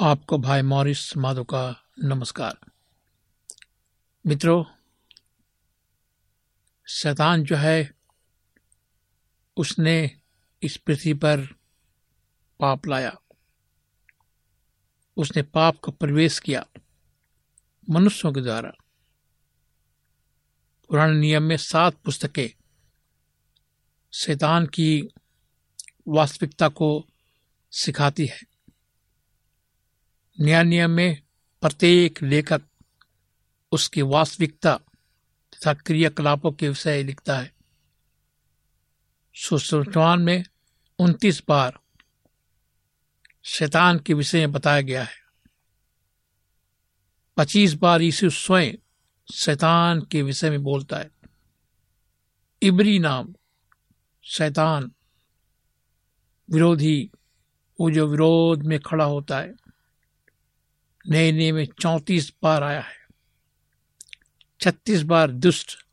आपको भाई मॉरिस माधो का नमस्कार। मित्रों, शैतान जो है, उसने इस पृथ्वी पर पाप लाया। उसने पाप का प्रवेश किया मनुष्यों के द्वारा। पुराने नियम में सात पुस्तकें शैतान की वास्तविकता को सिखाती है। न्याय में प्रत्येक लेखक उसकी वास्तविकता तथा क्रियाकलापों के विषय लिखता है। सुसमान में उनतीस बार शैतान के विषय में बताया गया है। पच्चीस बार यीशु स्वयं शैतान के विषय में बोलता है। इबरी नाम शैतान विरोधी, वो जो विरोध में खड़ा होता है नए नियम में चौंतीस बार आया है। छत्तीस बार दुष्ट,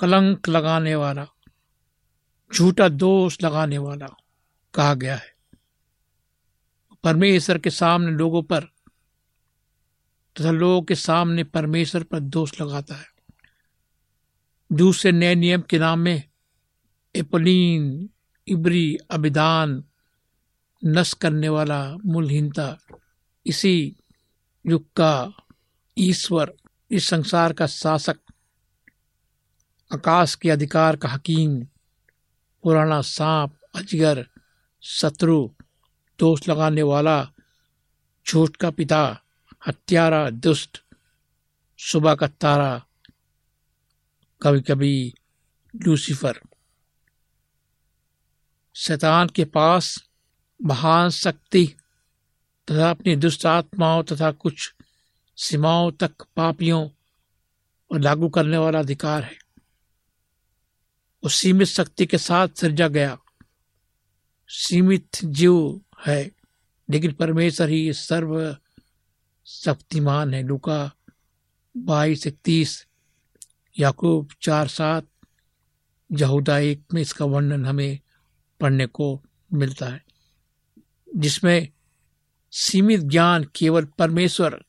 कलंक लगाने वाला, झूठा दोष लगाने वाला कहा गया है। परमेश्वर के सामने लोगों पर तथा लोगों के सामने परमेश्वर पर दोष लगाता है। दूसरे नए नियम के नाम में एपोलीन, इबरी, अभिदान नस करने वाला मूलहीनता इसी युग का ईश्वर, इस संसार का शासक, आकाश के अधिकार का हकीम, पुराना सांप, अजगर, शत्रु, दोष लगाने वाला, झूठ का पिता, हत्यारा, दुष्ट, सुबह का तारा कभी कभी लूसीफर। शैतान के पास महान शक्ति तथा अपनी दुष्ट आत्माओं तथा कुछ सीमाओं तक पापियों और लागू करने वाला अधिकार है। वो सीमित शक्ति के साथ सृजा गया। सीमित जीव है, लेकिन परमेश्वर ही सर्व शक्तिमान है। लुका बाईस इकतीस याकूब चार सात, यहूदा एक में इसका वर्णन हमें पढ़ने को मिलता है, जिसमें सीमित ज्ञान केवल परमेश्वर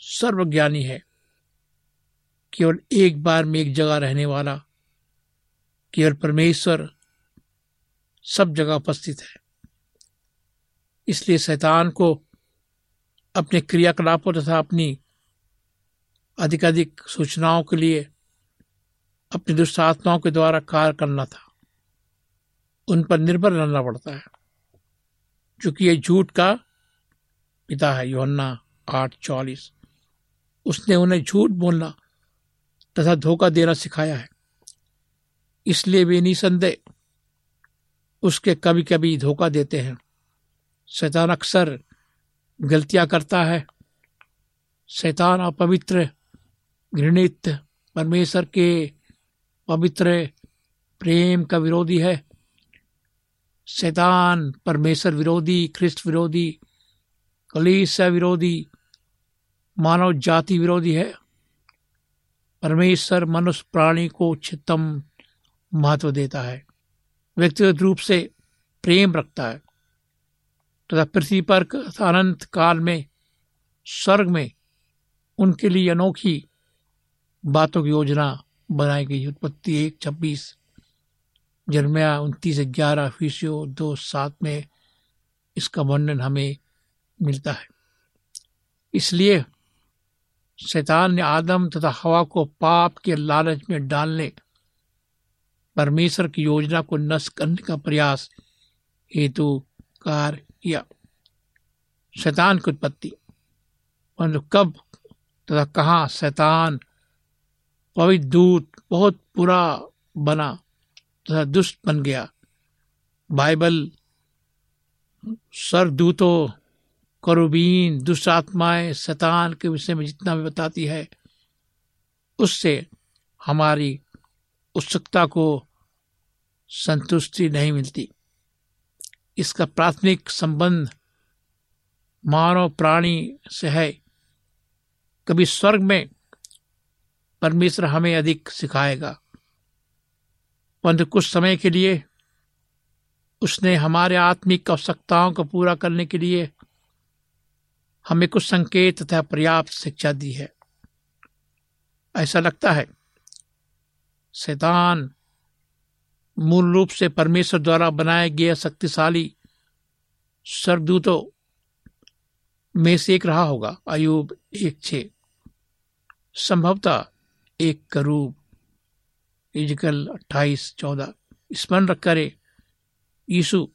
सर्वज्ञानी है। केवल एक बार में एक जगह रहने वाला, केवल परमेश्वर सब जगह उपस्थित है। इसलिए शैतान को अपने क्रियाकलापों तथा अपनी अधिकाधिक सूचनाओं के लिए अपनी दुष्ट आत्माओं के द्वारा कार्य करना था। उन पर निर्भर रहना पड़ता है, क्योंकि ये झूठ का पिता है, योहन्ना आठ चौलीस। उसने उन्हें झूठ बोलना तथा धोखा देना सिखाया है। इसलिए वे निसंदेह उसके कभी कभी धोखा देते हैं। शैतान अक्सर गलतियाँ करता है। शैतान अपवित्र, घृणित, परमेश्वर के पवित्र प्रेम का विरोधी है। शैतान परमेश्वर विरोधी, ख्रिस्त विरोधी कलीसा विरोधी मानव जाति विरोधी है। परमेश्वर मनुष्य प्राणी को उच्चतम महत्व देता है। व्यक्तिगत रूप से प्रेम रखता है। तथा तो पृथ्वी पर अनंत काल में, स्वर्ग में उनके लिए अनोखी बातों की योजना बनाई गई उत्पत्ति एक, छब्बीस जन्मया उनतीस, ग्यारह फीसियो दो, सात में इसका वर्णन हमें मिलता है। इसलिए शैतान ने आदम तथा हवा को पाप के लालच में डालने, परमेश्वर की योजना को नष्ट करने का प्रयास हेतु कार्य किया। शैतान की उत्पत्ति। परंतु कब तथा कहाँ शैतान पवित्र दूत बहुत बुरा बना तथा दुष्ट बन गया। बाइबल सरदूतों करुबीन दुष्ट आत्माएँ शैतान के विषय में जितना भी बताती है, उससे हमारी उत्सुकता को संतुष्टि नहीं मिलती। इसका प्राथमिक संबंध मानव प्राणी से है। कभी स्वर्ग में परमेश्वर हमें अधिक सिखाएगा। परंतु कुछ समय के लिए उसने हमारे आत्मिक आवश्यकताओं को पूरा करने के लिए हमें कुछ संकेत तथा पर्याप्त शिक्षा दी है। ऐसा लगता है, शैतान मूल रूप से परमेश्वर द्वारा बनाए गए शक्तिशाली सरदूतों में से एक रहा होगा। अयुब एक छ। संभवतः एक करूब। इजकल अट्ठाईस चौदह। स्मरण करे यीशु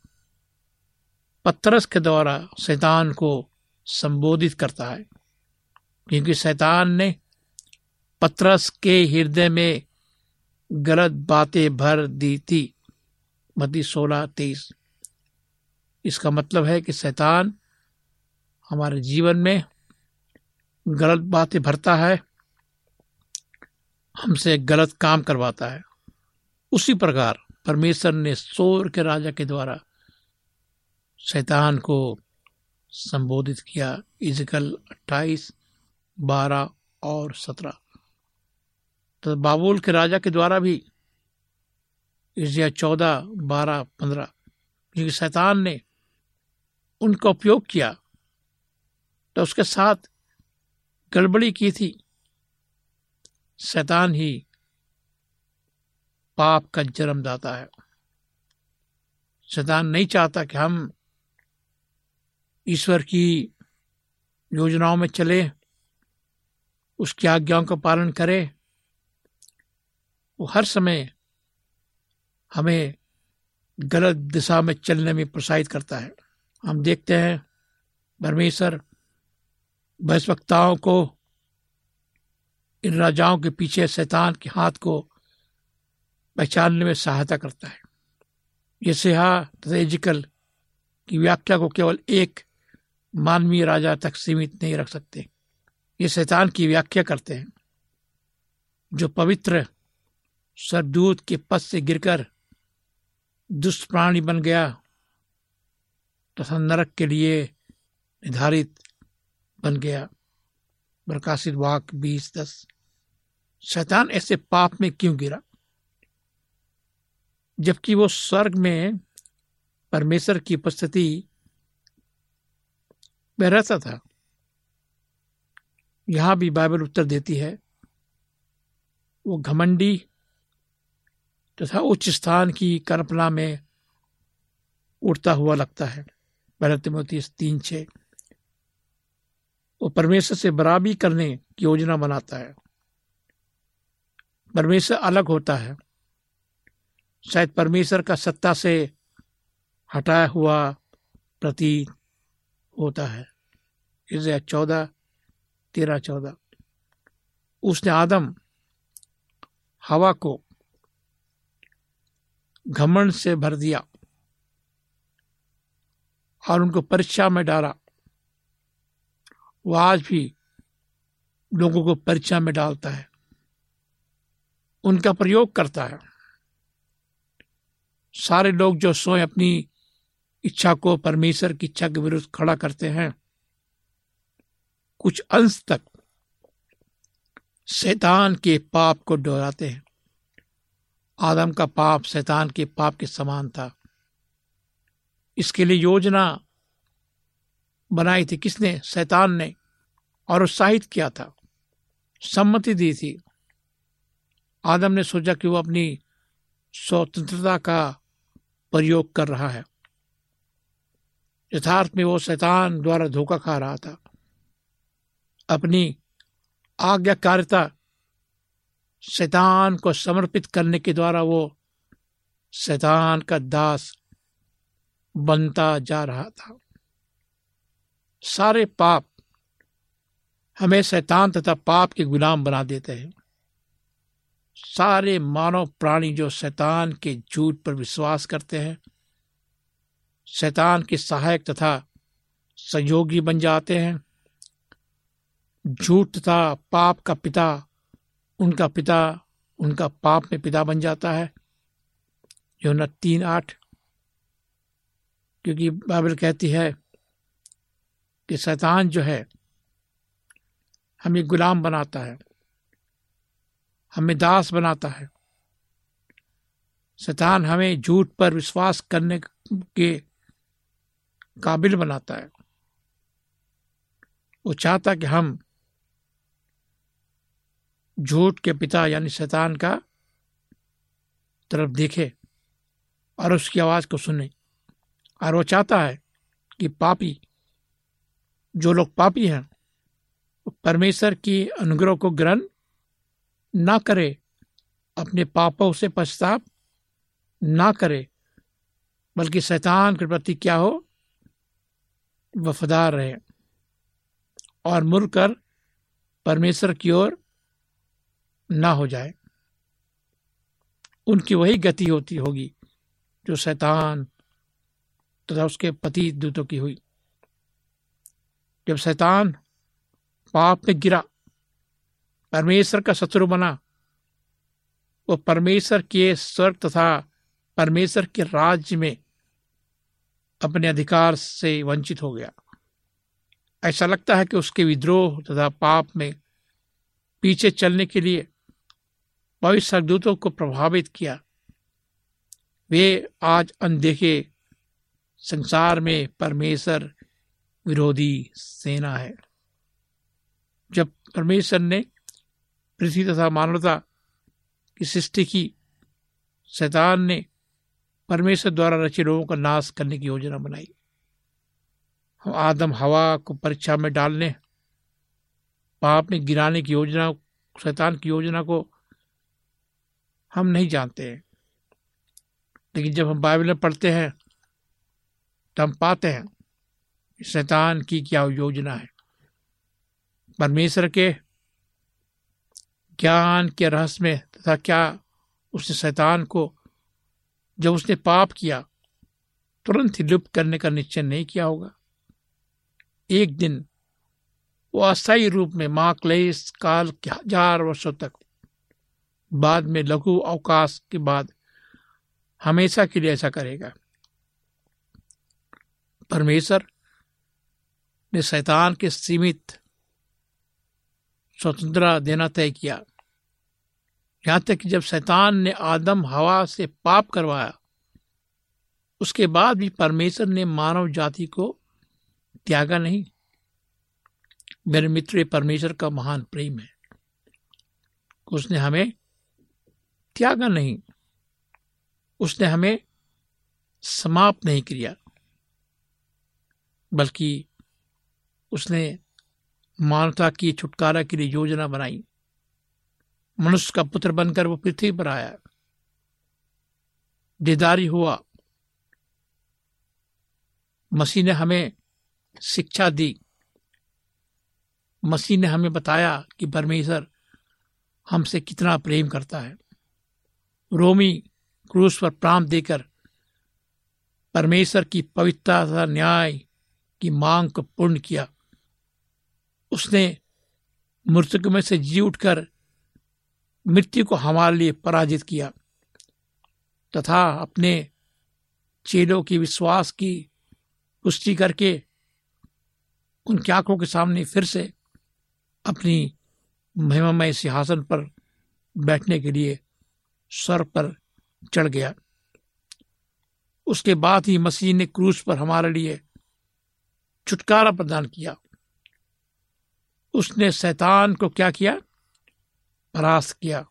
पत्थरस के द्वारा शैतान को संबोधित करता है। क्योंकि शैतान ने पत्रस के हृदय में गलत बातें भर दी थी। मती सोलह, तेईस। इसका मतलब है कि शैतान हमारे जीवन में गलत बातें भरता है, हमसे गलत काम करवाता है। उसी प्रकार परमेश्वर ने सोर के राजा के द्वारा शैतान को संबोधित किया। इजकल अट्ठाईस, बारह और सत्रह। तो बाबुल के राजा के द्वारा भी इजिया चौदह, बारह, पंद्रह, क्योंकि शैतान ने उनका उपयोग किया तो उसके साथ गड़बड़ी की थी। शैतान ही पाप का जन्मदाता है। शैतान नहीं चाहता कि हम ईश्वर की योजनाओं में चले, उसकी आज्ञाओं का पालन करें, वो हर समय हमें गलत दिशा में चलने में प्रोत्साहित करता है। हम देखते हैं परमेश्वर भयस्वक्ताओं को, इन राजाओं के पीछे शैतान के हाथ को पहचानने में सहायता करता है। ये सिहा तथा एजिकल की व्याख्या को केवल एक मानवीय राजा तक सीमित नहीं रख सकते। ये शैतान की व्याख्या करते हैं, जो पवित्र सरदूत के पद से गिरकर दुष्ट प्राणी बन गया, तथा नरक के लिए निर्धारित बन गया। प्रकाशित वाक बीस दस। शैतान ऐसे पाप में क्यों गिरा? जबकि वो स्वर्ग में परमेश्वर की उपस्थिति में रहता था। यहाँ भी बाइबल उत्तर देती है, वो घमंडी तथा उच्च स्थान की कल्पना में उड़ता हुआ लगता है। पहले तिमोती तीन छे। वो परमेश्वर से बराबरी करने की योजना बनाता है। परमेश्वर अलग होता है। शायद परमेश्वर का सत्ता से हटाया हुआ प्रतीत होता है। इसे चौदह, तेरह चौदह। उसने आदम हवा को घमंड से भर दिया और उनको परीक्षा में डाला वो आज भी लोगों को परीक्षा में डालता है। उनका प्रयोग करता है। सारे लोग जो सोए अपनी इच्छा को परमेश्वर की इच्छा के विरुद्ध खड़ा करते हैं कुछ अंश तक शैतान के पाप को दोहराते हैं। आदम का पाप शैतान के पाप के समान था। इसके लिए योजना बनाई थी किसने? शैतान ने। और उत्साहित किया था। सम्मति दी थी। आदम ने सोचा कि वो अपनी स्वतंत्रता का प्रयोग कर रहा है। यथार्थ में वो शैतान द्वारा धोखा खा रहा था। अपनी आज्ञाकारिता शैतान को समर्पित करने के द्वारा वो शैतान का दास बनता जा रहा था। सारे पाप हमें शैतान तथा पाप के गुलाम बना देते हैं। सारे मानव प्राणी जो शैतान के झूठ पर विश्वास करते हैं, शैतान के सहायक तथा सहयोगी बन जाते हैं। झूठ तथा पाप का पिता, उनका पिता, उनका पाप में पिता बन जाता है। जो न तीन आठ, क्योंकि बाइबल कहती है कि शैतान जो है, हमें गुलाम बनाता है, हमें दास बनाता है। शैतान हमें झूठ पर विश्वास करने के काबिल बनाता है। वो चाहता कि हम झूठ के पिता यानी शैतान का तरफ़ देखे और उसकी आवाज़ को सुने और वो चाहता है कि पापी, जो लोग पापी हैं परमेश्वर की अनुग्रह को ग्रहण ना करे, अपने पापों से पश्चाताप ना करे, बल्कि शैतान के प्रति क्या हो, वफादार रहे और मुड़कर परमेश्वर की ओर ना हो जाए, उनकी वही गति होती होगी जो शैतान तथा उसके पति दूतों की हुई। जब शैतान पाप में गिरा, परमेश्वर का शत्रु बना, वो परमेश्वर के स्वर्ग तथा परमेश्वर के राज्य में अपने अधिकार से वंचित हो गया। ऐसा लगता है कि उसके विद्रोह तथा पाप में पीछे चलने के लिए पवित्र सरदूतों को प्रभावित किया। वे आज अनदेखे संसार में परमेश्वर विरोधी सेना है। जब परमेश्वर ने पृथ्वी तथा मानवता की सृष्टि की, शैतान ने परमेश्वर द्वारा रचे लोगों का नाश करने की योजना बनाई। हम आदम, हवा को परीक्षा में डालने, पाप में गिराने की योजना, शैतान की योजना को हम नहीं जानते। हैं लेकिन जब हम बाइबल पढ़ते हैं तो हम पाते हैं शैतान की क्या योजना है। परमेश्वर के ज्ञान के रहस्य में तथा क्या उसने शैतान को, जब उसने पाप किया, तुरंत ही लुप्त करने का निश्चय नहीं किया होगा। एक दिन वो अस्थायी रूप में महाक्लेश काल के हज़ार वर्षों तक बाद में लघु अवकाश के बाद हमेशा के लिए ऐसा करेगा। परमेश्वर ने शैतान के सीमित स्वतंत्रता देना तय किया। यहाँ तक कि जब शैतान ने आदम हवा से पाप करवाया, उसके बाद भी परमेश्वर ने मानव जाति को त्यागा नहीं। मेरे मित्र परमेश्वर का महान प्रेम है। उसने हमें त्यागा नहीं। उसने हमें समाप्त नहीं किया, बल्कि उसने मानवता की छुटकारा के लिए योजना बनाई। मनुष्य का पुत्र बनकर वो पृथ्वी पर आया। दीदारी हुआ। मसीह ने हमें शिक्षा दी। मसीह ने हमें बताया कि परमेश्वर हमसे कितना प्रेम करता है। रोमी क्रूस पर प्राण देकर परमेश्वर की पवित्रता तथा न्याय की मांग को पूर्ण किया। उसने मृतक में से जी उठकर मृत्यु को हमारे लिए पराजित किया तथा अपने चेलों की विश्वास की पुष्टि करके उनकी आँखों के सामने फिर से अपनी महिमामय सिंहासन पर बैठने के लिए सर पर चढ़ गया। उसके बाद ही मसीह ने क्रूस पर हमारे लिए छुटकारा प्रदान किया। उसने शैतान को क्या किया? परास्त किया।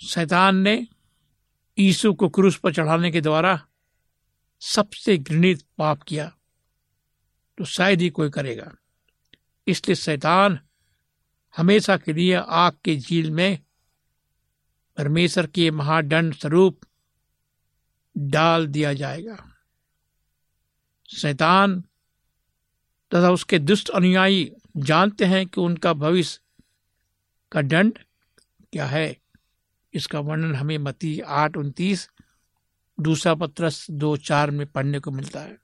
शैतान ने यीशु को क्रूस पर चढ़ाने के द्वारा सबसे घृणित पाप किया तो शायद ही कोई करेगा। इसलिए शैतान हमेशा के लिए आग के झील में परमेश्वर के महादंड स्वरूप डाल दिया जाएगा। शैतान तथा उसके दुष्ट अनुयायी जानते हैं कि उनका भविष्य का दंड क्या है। इसका वर्णन हमें मती आठ उनतीस, दूसरा पत्रस दो चार में पढ़ने को मिलता है।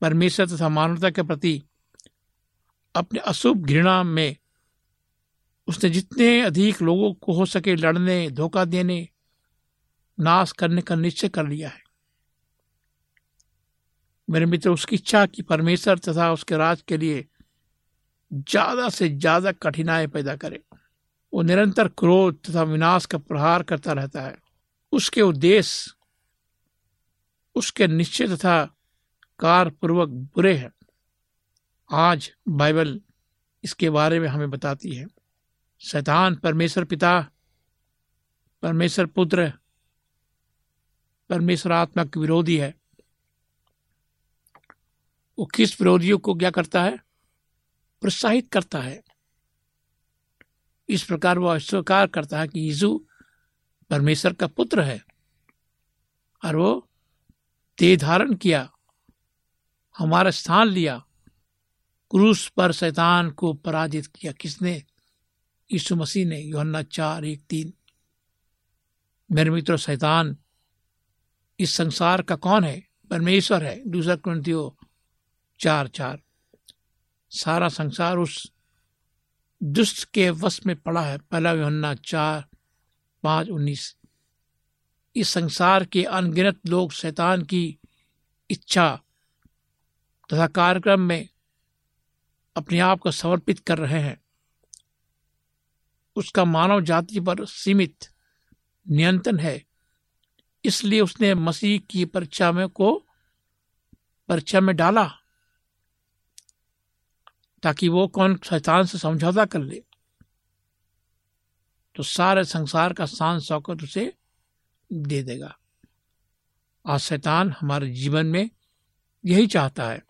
परमेश्वर तथा मानवता के प्रति अपने अशुभ घृणा में उसने जितने अधिक लोगों को हो सके लड़ने, धोखा देने, नाश करने का निश्चय कर लिया है। मेरे मित्र, उसकी इच्छा कि परमेश्वर तथा उसके राज के लिए ज़्यादा से ज़्यादा कठिनाई पैदा करे। वो निरंतर क्रोध तथा विनाश का प्रहार करता रहता है। उसके उद्देश्य, उसके निश्चय तथा कार पूर्वक बुरे हैं। आज बाइबल इसके बारे में हमें बताती है। शैतान, परमेश्वर पिता, परमेश्वर पुत्र, परमेश्वर आत्मा के विरोधी है। वो किस विरोधियों को क्या करता है? प्रोत्साहित करता है। इस प्रकार वो अस्वीकार करता है कि यीशु परमेश्वर का पुत्र है। और वो देह धारण किया, हमारा स्थान लिया, क्रूस पर शैतान को पराजित किया। किसने? यीशु मसीह ने योहन्ना चार एक तीन, मेरे मित्र, शैतान इस संसार का कौन है? परमेश्वर है। दूसरा क्रंथियो चार चार, सारा संसार उस दुष्ट के वश में पड़ा है। पहला योहन्ना चार पाँच उन्नीस, इस संसार के अनगिनत लोग शैतान की इच्छा तथा कार्यक्रम में अपने आप को समर्पित कर रहे हैं। उसका मानव जाति पर सीमित नियंत्रण है। इसलिए उसने मसीह की परीक्षा में को, परीक्षा में डाला ताकि वो कौन शैतान से समझौता कर ले। तो सारे संसार का शान शौकत उसे दे देगा। आज शैतान हमारे जीवन में यही चाहता है।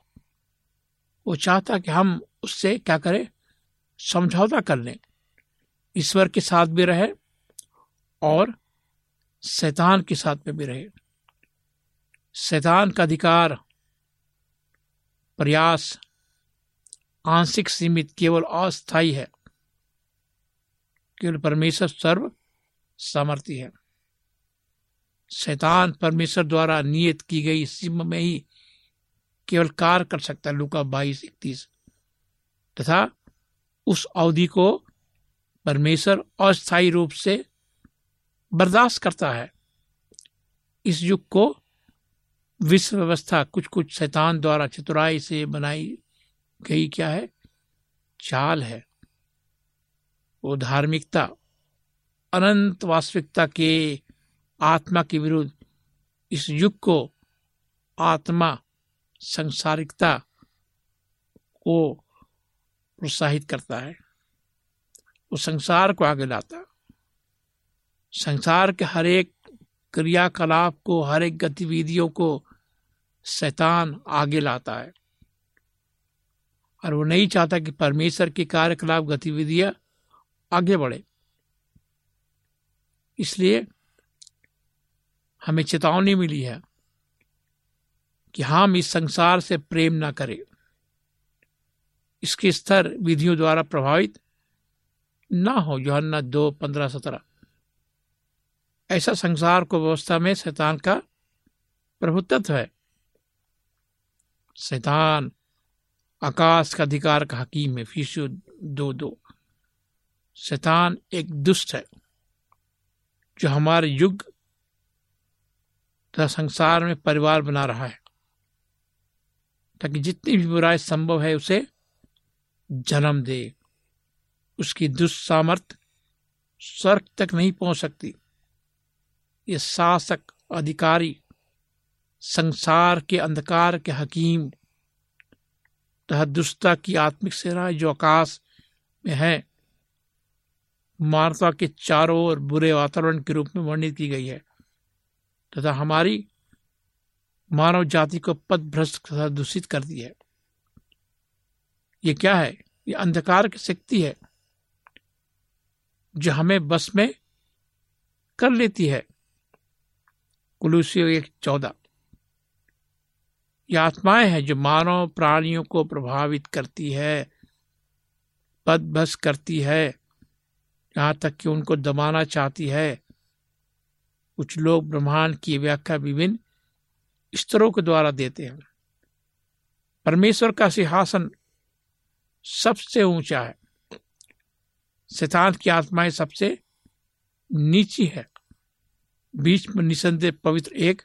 वो चाहता कि हम उससे क्या करें? समझौता कर लें। ईश्वर के साथ भी रहे और शैतान के साथ में भी रहे। शैतान का अधिकार, प्रयास, आंशिक सीमित, केवल अस्थायी है केवल परमेश्वर सर्व सामर्थ्य है। शैतान परमेश्वर द्वारा नियत की गई सीमा में ही केवल कार्य कर सकता है, लुका बाईस इकतीस। तथा उस अवधि को परमेश्वर अस्थायी रूप से बर्दाश्त करता है। इस युग को विश्व व्यवस्था कुछ कुछ शैतान द्वारा चतुराई से बनाई गई क्या है? चाल है। वो धार्मिकता, अनंत वास्तविकता के आत्मा के विरुद्ध इस युग को आत्मा संसारिकता को प्रोत्साहित करता है। वो संसार को आगे लाता संसार के हर एक क्रियाकलाप को, हर एक गतिविधियों को शैतान आगे लाता है। और वो नहीं चाहता कि परमेश्वर की कार्यकलाप, गतिविधियाँ आगे बढ़े। इसलिए हमें चेतावनी मिली है कि हम इस संसार से प्रेम ना करें। इसके स्तर विधियों द्वारा प्रभावित ना हो जोहन्ना दो, पंद्रह, सत्रह। ऐसा संसार को व्यवस्था में शैतान का प्रभुत्व है। शैतान आकाश का अधिकार का हकीम है फीसो दो दो। शैतान एक दुष्ट है, जो हमारे युग तथा संसार में परिवार बना रहा है, ताकि जितनी भी बुराई संभव है, उसे जन्म दे। उसकी दुस्सामर्थ स्वर्ग तक नहीं पहुँच सकती। ये शासक, अधिकारी, संसार के अंधकार के हकीम तथा दुष्टता की आत्मिक सेना जो आकाश में है, मानवता के चारों ओर बुरे वातावरण के रूप में वर्णित की गई है, तथा हमारी मानव जाति को पद भ्रष्ट तथा दूषित कर दी है। ये क्या है? ये अंधकार की शक्ति है। जो हमें बस में कर लेती है। कुलूसियो एक चौदह। ये आत्माएँ हैं जो मानव प्राणियों को प्रभावित करती है पदभस करती है, यहाँ तक कि उनको दबाना चाहती है। कुछ लोग ब्रह्मांड की व्याख्या विभिन्न स्तरों के द्वारा देते हैं। परमेश्वर का सिंहासन सबसे ऊँचा है। शैतान की आत्माएँ सबसे नीची है। बीच में निसंदेह पवित्र एक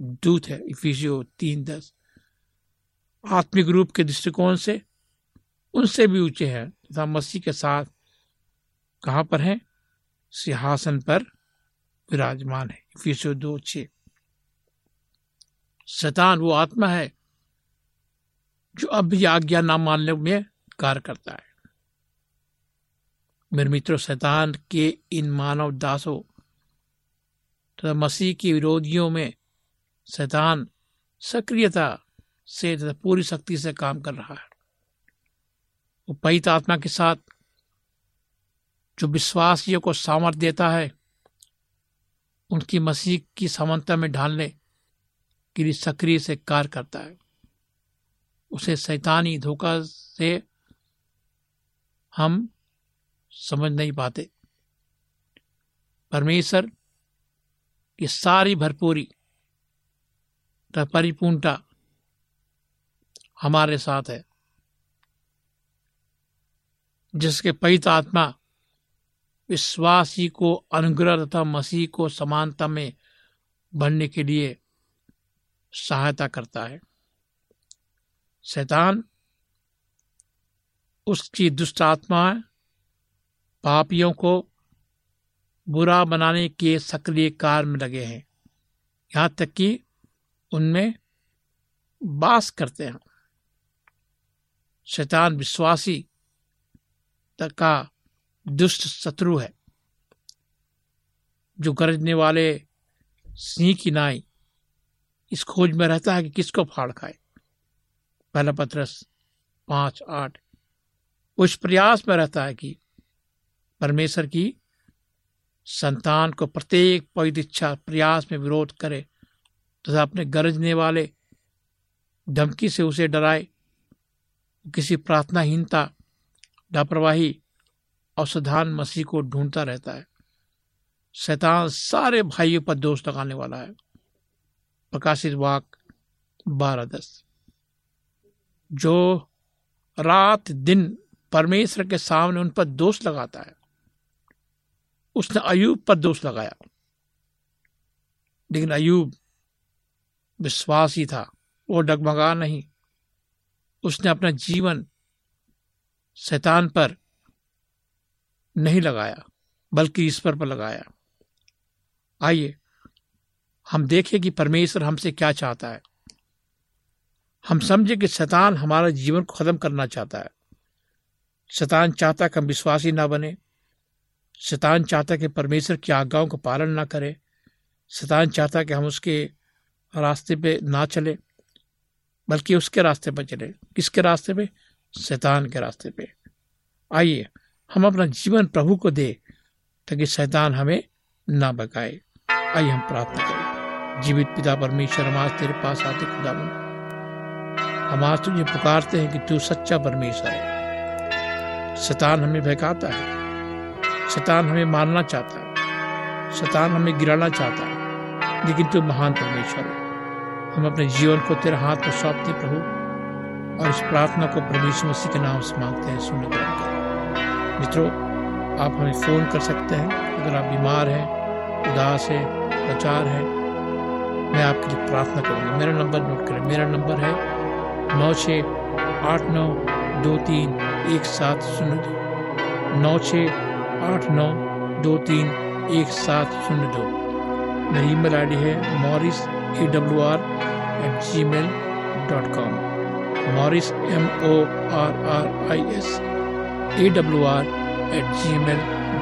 दूत है, इफिसियो तीन दस। आत्मिक रूप के दृष्टिकोण से उनसे भी ऊँचे हैं, तथा मसीह के साथ कहाँ पर है? सिंहासन पर विराजमान है, इफिसियो दो छ शैतान वो आत्मा है जो अब भी आज्ञा न मानने में कार्य करता है। मेरे मित्रों, शैतान के इन मानव दासों तथा मसीह के विरोधियों में शैतान सक्रियता से तथा पूरी शक्ति से काम कर रहा है। वो पवित्र आत्मा के साथ जो विश्वासियों को सामर्थ्य देता है, उनकी मसीह की समानता में ढालने के लिए सक्रिय से कार्य करता है। उसे शैतानी धोखा से हम समझ नहीं पाते। परमेश्वर की सारी भरपूरी तथा परिपूर्णता हमारे साथ है, जिसके पवित्र आत्मा विश्वासी को अनुग्रह तथा मसीह को समानता में बढ़ने के लिए सहायता करता है। शैतान, उसकी दुष्ट आत्मा पापियों को बुरा बनाने के सक्रिय कार्य में लगे हैं। यहाँ तक कि उनमें बास करते हैं। शैतान विश्वासी का दुष्ट शत्रु है, जो गरजने वाले सिंह की नाई इस खोज में रहता है कि किसको फाड़ खाए। पहला पत्रस पाँच आठ। उस प्रयास में रहता है कि परमेश्वर की संतान को प्रत्येक पवित्र इच्छा, प्रयास में विरोध करे, तथा तो अपने गरजने वाले धमकी से उसे डराए, किसी प्रार्थनाहीनता, लापरवाही और सधान मसीह को ढूंढता रहता है। शैतान सारे भाइयों पर दोष लगाने वाला है। प्रकाशित वाक बारह दस। जो रात दिन परमेश्वर के सामने उन पर दोष लगाता है उसने अयूब पर दोष लगाया। लेकिन अयूब विश्वास ही था। वो डगमगा नहीं। उसने अपना जीवन शैतान पर नहीं लगाया, बल्कि ईश्वर पर लगाया। आइए, हम देखें कि परमेश्वर हमसे क्या चाहता है। हम समझे कि शैतान हमारा जीवन को खत्म करना चाहता है। शैतान चाहता कि हम विश्वासी ना बने। शैतान चाहता कि परमेश्वर की आज्ञाओं का पालन ना करें। शैतान चाहता कि हम उसके रास्ते पे ना चले, बल्कि उसके रास्ते पर चले। किसके रास्ते पे? शैतान के रास्ते पे। आइए, हम अपना जीवन प्रभु को दे, ताकि शैतान हमें ना बगाए आइए, हम प्रार्थना करें। जीवित पिता परमेश्वर, हम आज तेरे पास आते खुदा हम आज तुझे पुकारते हैं कि तू सच्चा परमेश्वर है। शैतान हमें बहकाता है। शैतान हमें मारना चाहता है। शैतान हमें गिराना चाहता है। लेकिन तू महान परमेश्वर है। हम अपने जीवन को तेरे हाथ में सौंपते प्रभु, और इस प्रार्थना को यीशु मसीह के नाम से मांगते हैं ग्रहण कर। मित्रों, आप हमें फ़ोन कर सकते हैं। अगर आप बीमार हैं, उदास है लाचार है, मैं आपके लिए प्रार्थना करूँगा। मेरा नंबर नोट करें। मेरा नंबर है नौ छ आठ नौ दो तीन एक सात शून्य दो। नौ छ आठ नौ दो तीन एक सात शून्य दो। मेरी ईमेल आईडी है Morris A W R at Gmail dot com Morris M O R R I S A W R at Gmail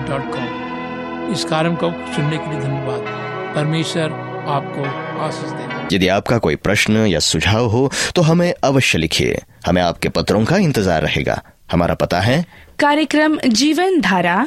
dot com इस कार्यक्रम को सुनने के लिए धन्यवाद। परमेश्वर आपको आशीष दे। यदि आपका कोई प्रश्न या सुझाव हो तो हमें अवश्य लिखिए। हमें आपके पत्रों का इंतज़ार रहेगा। हमारा पता है कार्यक्रम Jeevan Dhara